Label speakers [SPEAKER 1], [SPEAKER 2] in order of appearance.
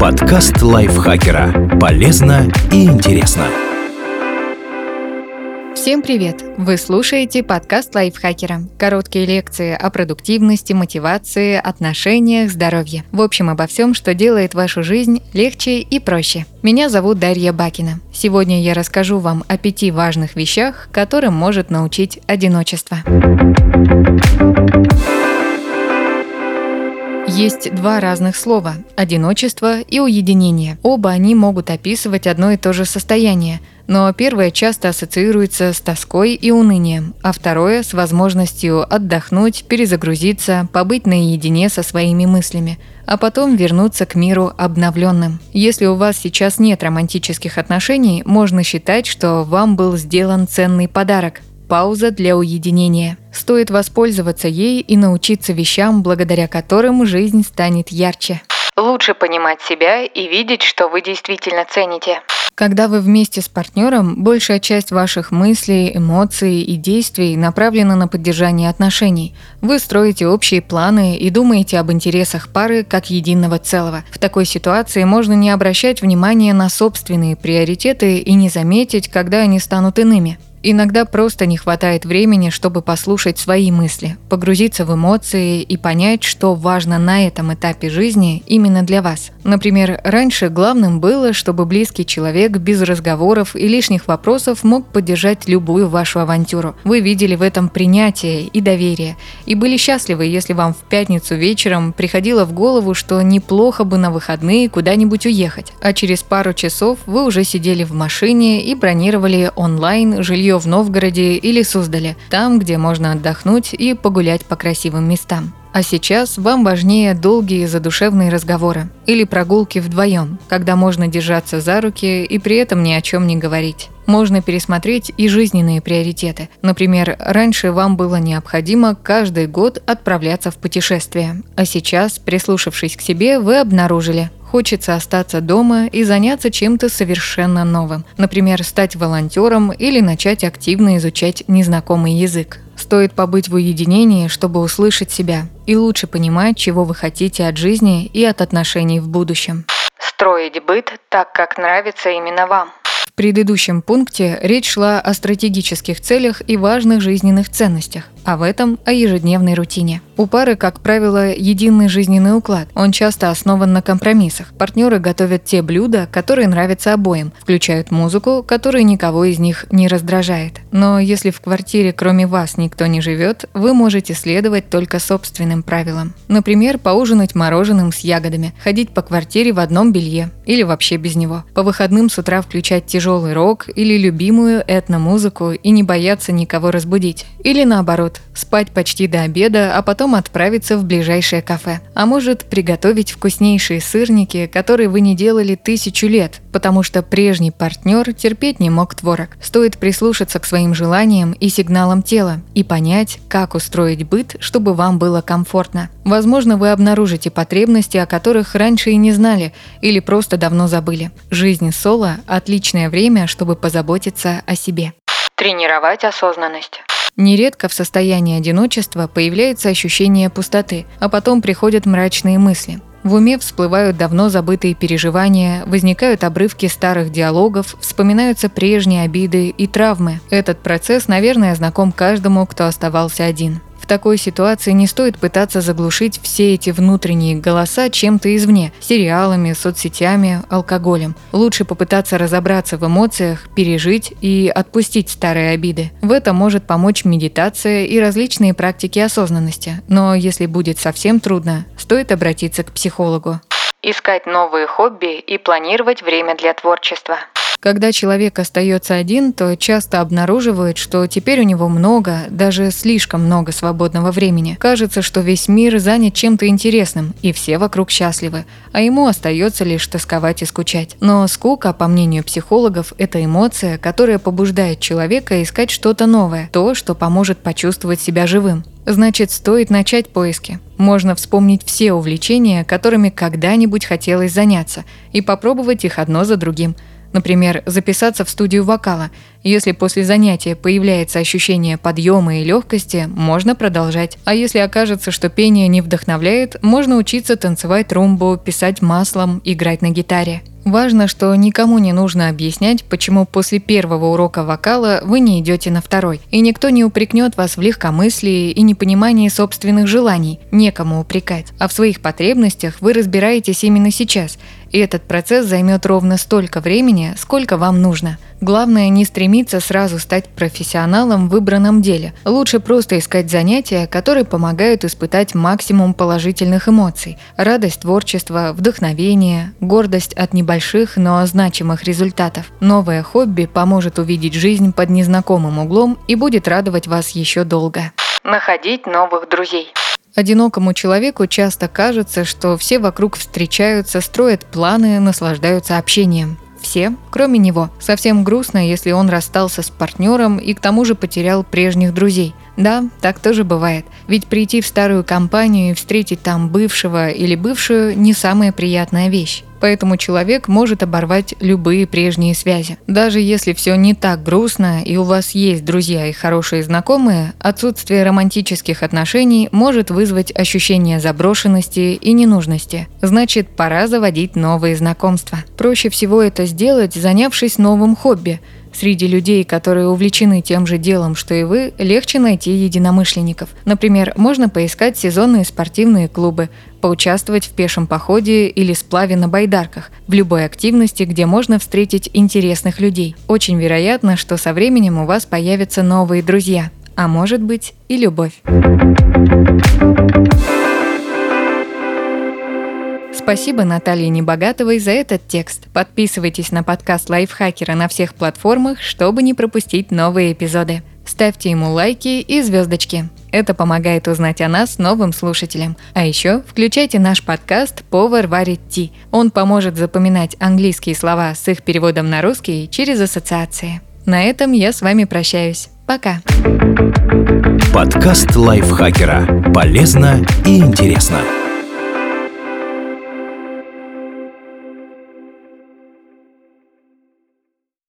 [SPEAKER 1] Подкаст лайфхакера. Полезно и интересно.
[SPEAKER 2] Всем привет! Вы слушаете подкаст лайфхакера. Короткие лекции о продуктивности, мотивации, отношениях, здоровье. В общем, обо всем, что делает вашу жизнь легче и проще. Меня зовут Дарья Бакина. Сегодня я расскажу вам о пяти важных вещах, которым может научить одиночество. Есть два разных слова – одиночество и уединение. Оба они могут описывать одно и то же состояние, но первое часто ассоциируется с тоской и унынием, а второе – с возможностью отдохнуть, перезагрузиться, побыть наедине со своими мыслями, а потом вернуться к миру обновленным. Если у вас сейчас нет романтических отношений, можно считать, что вам был сделан ценный подарок – Пауза для уединения. Стоит воспользоваться ей и научиться вещам, благодаря которым жизнь станет ярче.
[SPEAKER 3] Лучше понимать себя и видеть, что вы действительно цените.
[SPEAKER 2] Когда вы вместе с партнером, большая часть ваших мыслей, эмоций и действий направлена на поддержание отношений. Вы строите общие планы и думаете об интересах пары как единого целого. В такой ситуации можно не обращать внимания на собственные приоритеты и не заметить, когда они станут иными. Иногда просто не хватает времени, чтобы послушать свои мысли, погрузиться в эмоции и понять, что важно на этом этапе жизни именно для вас. Например, раньше главным было, чтобы близкий человек без разговоров и лишних вопросов мог поддержать любую вашу авантюру. Вы видели в этом принятие и доверие, и были счастливы, если вам в пятницу вечером приходило в голову, что неплохо бы на выходные куда-нибудь уехать, а через пару часов вы уже сидели в машине и бронировали онлайн жилье жилье в Новгороде или Суздале, там, где можно отдохнуть и погулять по красивым местам. А сейчас вам важнее долгие задушевные разговоры или прогулки вдвоем, когда можно держаться за руки и при этом ни о чем не говорить. Можно пересмотреть и жизненные приоритеты. Например, раньше вам было необходимо каждый год отправляться в путешествие, а сейчас, прислушавшись к себе, вы обнаружили, хочется остаться дома и заняться чем-то совершенно новым. Например, стать волонтером или начать активно изучать незнакомый язык. Стоит побыть в уединении, чтобы услышать себя и лучше понимать, чего вы хотите от жизни и от отношений в будущем.
[SPEAKER 3] Строить быт так, как нравится именно вам.
[SPEAKER 2] В предыдущем пункте речь шла о стратегических целях и важных жизненных ценностях а в этом о ежедневной рутине. У пары, как правило, единый жизненный уклад. Он часто основан на компромиссах. Партнеры готовят те блюда, которые нравятся обоим, включают музыку, которая никого из них не раздражает. Но если в квартире кроме вас никто не живет, вы можете следовать только собственным правилам. Например, поужинать мороженым с ягодами, ходить по квартире в одном белье или вообще без него. По выходным с утра включать тяжелый рок или любимую этномузыку и не бояться никого разбудить. Или наоборот, спать почти до обеда, а потом отправиться в ближайшее кафе. А может приготовить вкуснейшие сырники, которые вы не делали тысячу лет, потому что прежний партнер терпеть не мог творог. Стоит прислушаться к своим желаниям и сигналам тела и понять, как устроить быт, чтобы вам было комфортно. Возможно, вы обнаружите потребности, о которых раньше и не знали, или просто давно забыли. Жизнь соло – отличное время, чтобы позаботиться о себе.
[SPEAKER 3] Тренировать осознанность.
[SPEAKER 2] Нередко в состоянии одиночества появляется ощущение пустоты, а потом приходят мрачные мысли. В уме всплывают давно забытые переживания, возникают обрывки старых диалогов, вспоминаются прежние обиды и травмы. Этот процесс, наверное, знаком каждому, кто оставался один. В такой ситуации не стоит пытаться заглушить все эти внутренние голоса чем-то извне – сериалами, соцсетями, алкоголем. Лучше попытаться разобраться в эмоциях, пережить и отпустить старые обиды. В этом может помочь медитация и различные практики осознанности. Но если будет совсем трудно, стоит обратиться к психологу.
[SPEAKER 3] Искать новые хобби и планировать время для творчества.
[SPEAKER 2] Когда человек остается один, то часто обнаруживает, что теперь у него много, даже слишком много свободного времени. Кажется, что весь мир занят чем-то интересным, и все вокруг счастливы, а ему остается лишь тосковать и скучать. Но скука, по мнению психологов, это эмоция, которая побуждает человека искать что-то новое, то, что поможет почувствовать себя живым. Значит, стоит начать поиски. Можно вспомнить все увлечения, которыми когда-нибудь хотелось заняться, и попробовать их одно за другим – Например, записаться в студию вокала. Если после занятия появляется ощущение подъема и легкости, можно продолжать. А если окажется, что пение не вдохновляет, можно учиться танцевать румбу, писать маслом, играть на гитаре. Важно, что никому не нужно объяснять, почему после первого урока вокала вы не идете на второй. И никто не упрекнет вас в легкомыслии и непонимании собственных желаний. Некому упрекать. А в своих потребностях вы разбираетесь именно сейчас. И этот процесс займет ровно столько времени, сколько вам нужно. Главное не стремиться сразу стать профессионалом в выбранном деле. Лучше просто искать занятия, которые помогают испытать максимум положительных эмоций. Радость творчества, вдохновение, гордость от небольших, но значимых результатов. Новое хобби поможет увидеть жизнь под незнакомым углом и будет радовать вас еще долго.
[SPEAKER 3] Находить новых друзей.
[SPEAKER 2] Одинокому человеку часто кажется, что все вокруг встречаются, строят планы, наслаждаются общением. Все, кроме него. Совсем грустно, если он расстался с партнером и к тому же потерял прежних друзей. Да, так тоже бывает. Ведь прийти в старую компанию и встретить там бывшего или бывшую не самая приятная вещь поэтому человек может оборвать любые прежние связи. Даже если все не так грустно и у вас есть друзья и хорошие знакомые, отсутствие романтических отношений может вызвать ощущение заброшенности и ненужности. Значит, пора заводить новые знакомства. Проще всего это сделать, занявшись новым хобби – Среди людей, которые увлечены тем же делом, что и вы, легче найти единомышленников. Например, можно поискать сезонные спортивные клубы, поучаствовать в пешем походе или сплаве на байдарках, в любой активности, где можно встретить интересных людей. Очень вероятно, что со временем у вас появятся новые друзья, а может быть и любовь. Спасибо Наталье Небогатовой за этот текст. Подписывайтесь на подкаст Лайфхакера на всех платформах, чтобы не пропустить новые эпизоды. Ставьте ему лайки и звездочки. Это помогает узнать о нас новым слушателям. А еще включайте наш подкаст «Повар варит ти». Он поможет запоминать английские слова с их переводом на русский через ассоциации. На этом я с вами прощаюсь. Пока.
[SPEAKER 1] Подкаст лайфхакера. Полезно и интересно.